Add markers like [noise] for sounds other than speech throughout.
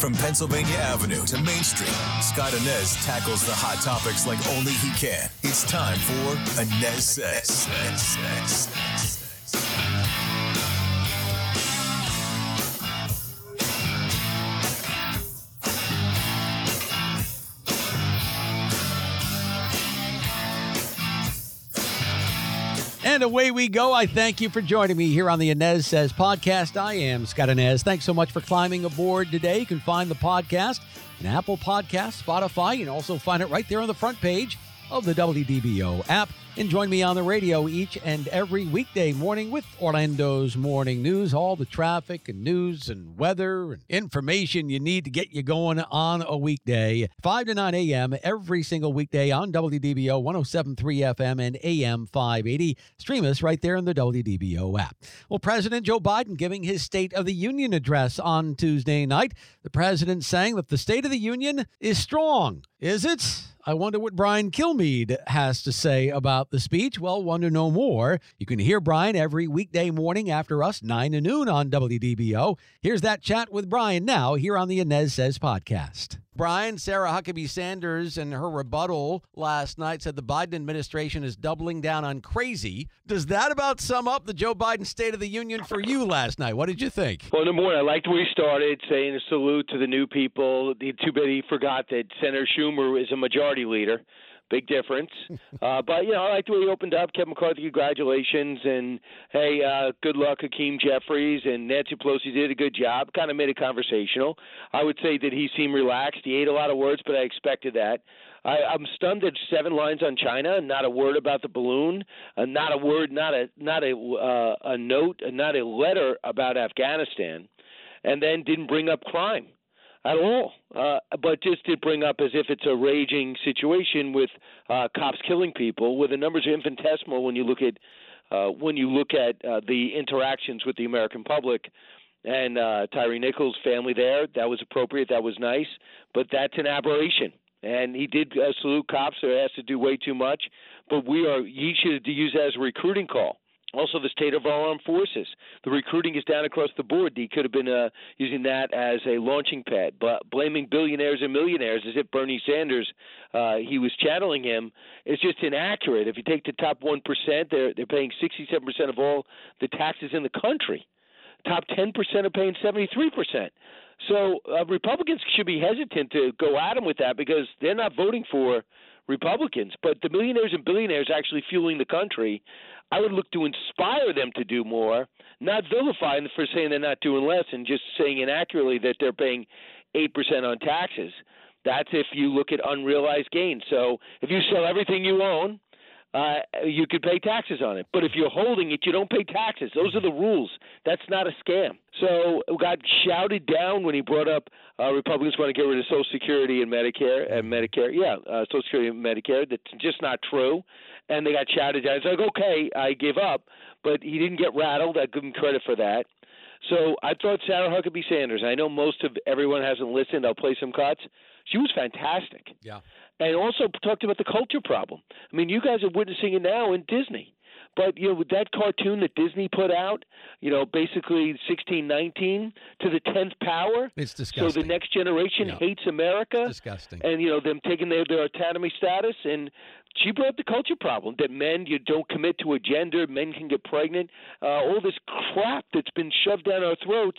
From Pennsylvania Avenue to Main Street, Scott Anez tackles the hot topics like only he can. It's time for Anez Sez. And away we go. I thank you for joining me here on the Anez Sez podcast. I am Scott Anez. Thanks so much for climbing aboard today. You can find the podcast in Apple Podcasts, Spotify. You can also find it right there on the front page of the WDBO app and join me on the radio each and every weekday morning with Orlando's Morning News, all the traffic and news and weather and information you need to get you going on a weekday. 5 to 9 a.m. every single weekday on WDBO 1073 FM and AM 580. Stream us right there in the WDBO app. Well, President Joe Biden giving his State of the Union address on Tuesday night. The president saying that the State of the Union is strong. Is it? I wonder what Brian Kilmeade has to say about the speech. Well, wonder no more? You can hear Brian every weekday morning after us, 9 to noon on WDBO. Here's that chat with Brian now here on the Anez Sez podcast. Brian, Sarah Huckabee Sanders and her rebuttal last night said the Biden administration is doubling down on crazy. Does that about sum up the Joe Biden State of the Union for you last night? What did you think? Well, number one, I liked where he started, saying a salute to the new people. Too bad he forgot that Senator Schumer is a majority leader. Big difference. [laughs] uh, but, you know, I liked the way he opened up. Kevin McCarthy, congratulations. And, hey, uh, good luck, Hakeem Jeffries. And Nancy Pelosi did a good job. Kind of made it conversational. I would say that he seemed relaxed. He ate a lot of words, but I expected that. I, I'm stunned at seven lines on China, not a word about the balloon, uh, not a word, not a not a uh, a note, not a letter about Afghanistan, and then didn't bring up crime at all, uh, but just to bring up as if it's a raging situation with uh, cops killing people, where the numbers are infinitesimal when you look at uh, when you look at uh, the interactions with the American public. And uh, Tyre Nichols' family there, that was appropriate, that was nice, but that's an aberration. And he did uh, salute cops; they're asked to do way too much. But we are he should use that as a recruiting call also, the state of our armed forces. The recruiting is down across the board. He could have been uh, using that as a launching pad, but blaming billionaires and millionaires as if Bernie Sanders, uh, he was channeling him, is just inaccurate. If you take the top one percent, they're they're paying 67 percent of all the taxes in the country. Top 10 percent are paying 73 percent. So uh, Republicans should be hesitant to go at him with that because they're not voting for Republicans, but the millionaires and billionaires actually fueling the country. I would look to inspire them to do more, not vilify them for saying they're not doing less and just saying inaccurately that they're paying 8% on taxes. That's if you look at unrealized gains. So if you sell everything you own, uh, you could pay taxes on it. But if you're holding it, you don't pay taxes. Those are the rules. That's not a scam. So got shouted down when he brought up uh, Republicans want to get rid of Social Security and Medicare and Medicare. Yeah, uh, Social Security and Medicare. That's just not true. And they got shouted down. It's like, okay, I give up. But he didn't get rattled. I give him credit for that. So I thought Sarah Huckabee Sanders. I know most of everyone hasn't listened. I'll play some cuts. She was fantastic. Yeah and also talked about the culture problem. I mean, you guys are witnessing it now in Disney. But you know, with that cartoon that Disney put out, you know, basically sixteen nineteen to the tenth power. It's disgusting. So the next generation yeah. hates America. It's disgusting. And you know, them taking their their autonomy status and she brought up the culture problem that men you don't commit to a gender, men can get pregnant, uh, all this crap that's been shoved down our throats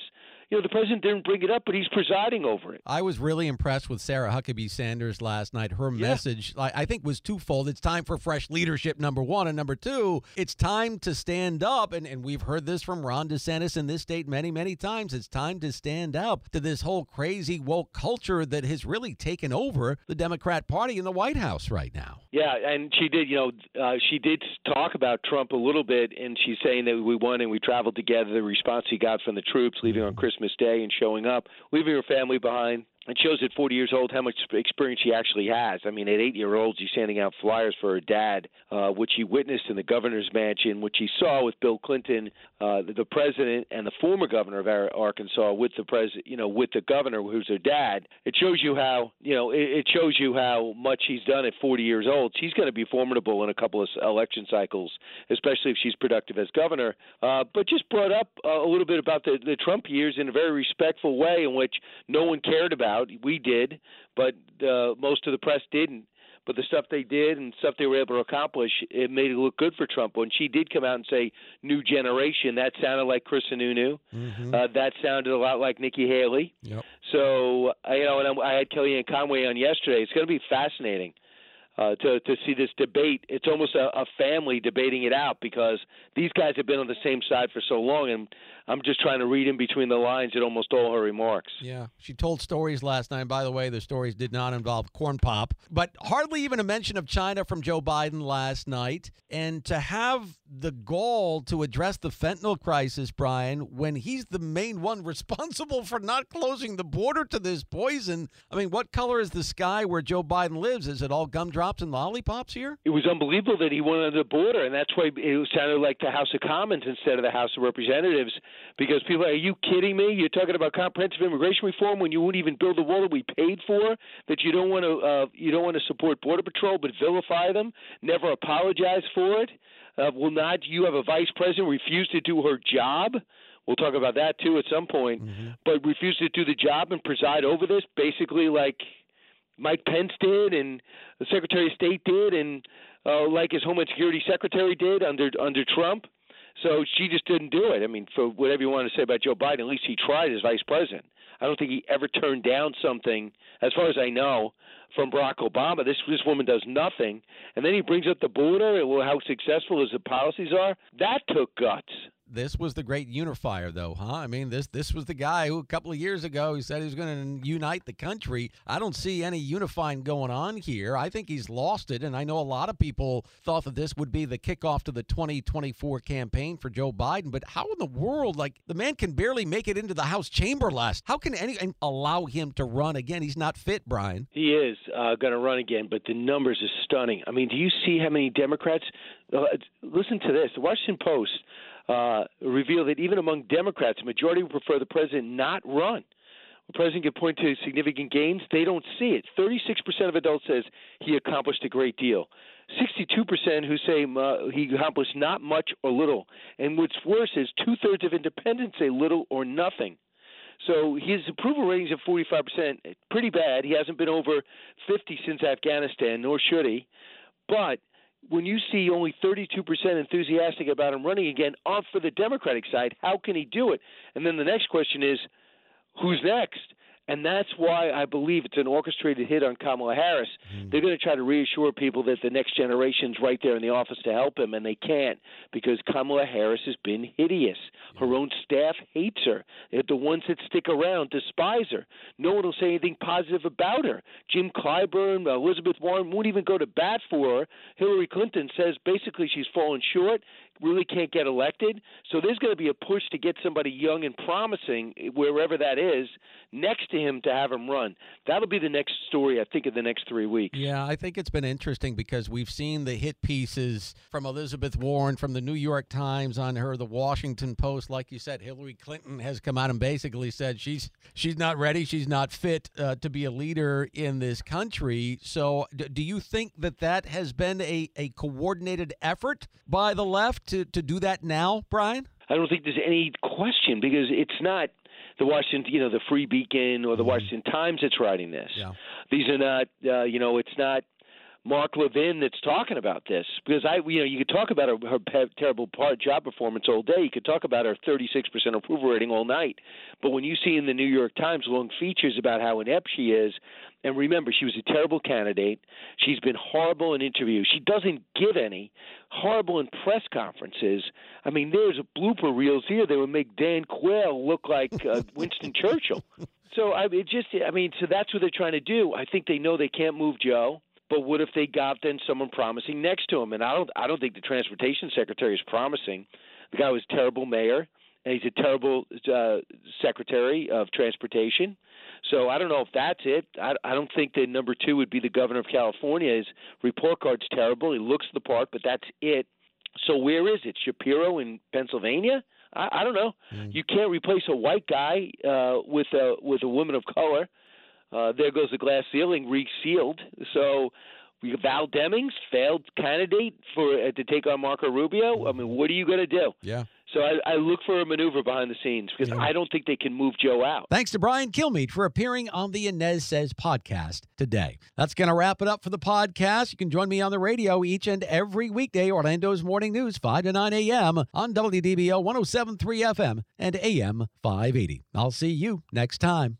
you know, the president didn't bring it up, but he's presiding over it. I was really impressed with Sarah Huckabee Sanders last night. Her yeah. message, I think, was twofold. It's time for fresh leadership, number one. And number two, it's time to stand up. And, and we've heard this from Ron DeSantis in this state many, many times. It's time to stand up to this whole crazy woke culture that has really taken over the Democrat Party in the White House right now. Yeah, and she did, you know, uh, she did talk about Trump a little bit, and she's saying that we won and we traveled together. The response he got from the troops leaving on Christmas Christmas Day and showing up, leaving her family behind. It shows at 40 years old how much experience she actually has. I mean, at eight year olds, she's handing out flyers for her dad, uh, which he witnessed in the governor's mansion, which he saw with Bill Clinton, uh, the, president, and the former governor of Arkansas with the president, you know, with the governor who's her dad. It shows you how, you know, it, shows you how much he's done at 40 years old. She's going to be formidable in a couple of election cycles, especially if she's productive as governor. Uh, but just brought up a little bit about the, the Trump years in a very respectful way, in which no one cared about out. We did, but uh, most of the press didn't. But the stuff they did and stuff they were able to accomplish, it made it look good for Trump. When she did come out and say "new generation," that sounded like Chris Sununu. Mm-hmm. Uh, that sounded a lot like Nikki Haley. Yep. So you know, and I had Kellyanne Conway on yesterday. It's going to be fascinating uh, to to see this debate. It's almost a, a family debating it out because these guys have been on the same side for so long, and I'm just trying to read in between the lines in almost all her remarks. Yeah, she told stories last night. By the way, the stories did not involve corn pop, but hardly even a mention of China from Joe Biden last night. And to have the goal to address the fentanyl crisis, Brian, when he's the main one [laughs] responsible for not closing the border to this poison. I mean, what color is the sky where Joe Biden lives? Is it all gumdrops and lollipops here? It was unbelievable that he went on the border, and that's why it sounded like the House of Commons instead of the House of Representatives because people are you kidding me? You're talking about comprehensive immigration reform when you wouldn't even build the wall that we paid for. That you don't want to uh, you don't want to support border patrol but vilify them, never apologize for it. Uh, will not you have a vice president refuse to do her job? We'll talk about that too at some point. Mm-hmm. But refuse to do the job and preside over this, basically like Mike Pence did and the Secretary of State did, and uh, like his Homeland Security Secretary did under under Trump. So she just didn't do it. I mean, for whatever you want to say about Joe Biden, at least he tried as vice president. I don't think he ever turned down something, as far as I know, from Barack Obama. This this woman does nothing, and then he brings up the border and how successful his policies are. That took guts this was the great unifier, though, huh? I mean, this this was the guy who a couple of years ago he said he was going to unite the country. I don't see any unifying going on here. I think he's lost it, and I know a lot of people thought that this would be the kickoff to the 2024 campaign for Joe Biden. But how in the world, like the man can barely make it into the House chamber last? How can any allow him to run again? He's not fit, Brian. He is uh, going to run again, but the numbers are stunning. I mean, do you see how many Democrats? Uh, listen to this: the Washington Post uh, revealed that even among Democrats, a majority would prefer the president not run. The president can point to significant gains. They don't see it. 36% of adults says he accomplished a great deal. 62% who say uh, he accomplished not much or little. And what's worse is two thirds of independents say little or nothing. So his approval ratings at 45%, pretty bad. He hasn't been over 50 since Afghanistan, nor should he. But when you see only 32% enthusiastic about him running again off for the Democratic side, how can he do it? And then the next question is, who's next? And that's why I believe it's an orchestrated hit on Kamala Harris. Mm. They're going to try to reassure people that the next generation's right there in the office to help him, and they can't because Kamala Harris has been hideous. Her own staff hates her. The ones that stick around despise her. No one will say anything positive about her. Jim Clyburn, Elizabeth Warren won't even go to bat for her. Hillary Clinton says basically she's fallen short really can't get elected. So there's going to be a push to get somebody young and promising, wherever that is, next to him to have him run. That'll be the next story, I think, in the next three weeks. Yeah, I think it's been interesting because we've seen the hit pieces from Elizabeth Warren, from the New York Times on her, the Washington Post. Like you said, Hillary Clinton has come out and basically said she's she's not ready, she's not fit uh, to be a leader in this country. So, do you think that that has been a, a coordinated effort by the left to, to do that now, Brian? I don't think there's any question because it's not the Washington, you know, the Free Beacon or the mm-hmm. Washington Times that's writing this. Yeah. These are not, uh, you know, it's not Mark Levin that's talking about this because I, you know, you could talk about her, her terrible part, job performance all day. You could talk about her 36% approval rating all night. But when you see in the New York Times long features about how inept she is, and remember, she was a terrible candidate. She's been horrible in interviews. She doesn't give any. Horrible in press conferences. I mean, there's a blooper reels here that would make Dan Quayle look like uh, [laughs] Winston Churchill. So I it just, I mean, so that's what they're trying to do. I think they know they can't move Joe. But what if they got then someone promising next to him? And I don't I don't think the transportation secretary is promising. The guy was terrible mayor, and he's a terrible uh, Secretary of Transportation. So I don't know if that's it. I, I don't think that number two would be the governor of California. His report card's terrible. He looks the part, but that's it. So where is it? Shapiro in Pennsylvania? I, I don't know. Mm. You can't replace a white guy uh, with a with a woman of color. Uh, there goes the glass ceiling resealed. So Val Demings failed candidate for uh, to take on Marco Rubio. I mean, what are you going to do? Yeah. So I, I, look for a maneuver behind the scenes because yeah. I don't think they can move Joe out. Thanks to Brian Kilmeade for appearing on the Anez Sez podcast today. That's going to wrap it up for the podcast. You can join me on the radio each and every weekday, Orlando's Morning News, 5 to 9 a.m. on WDBO 1073 FM and AM 580. I'll see you next time.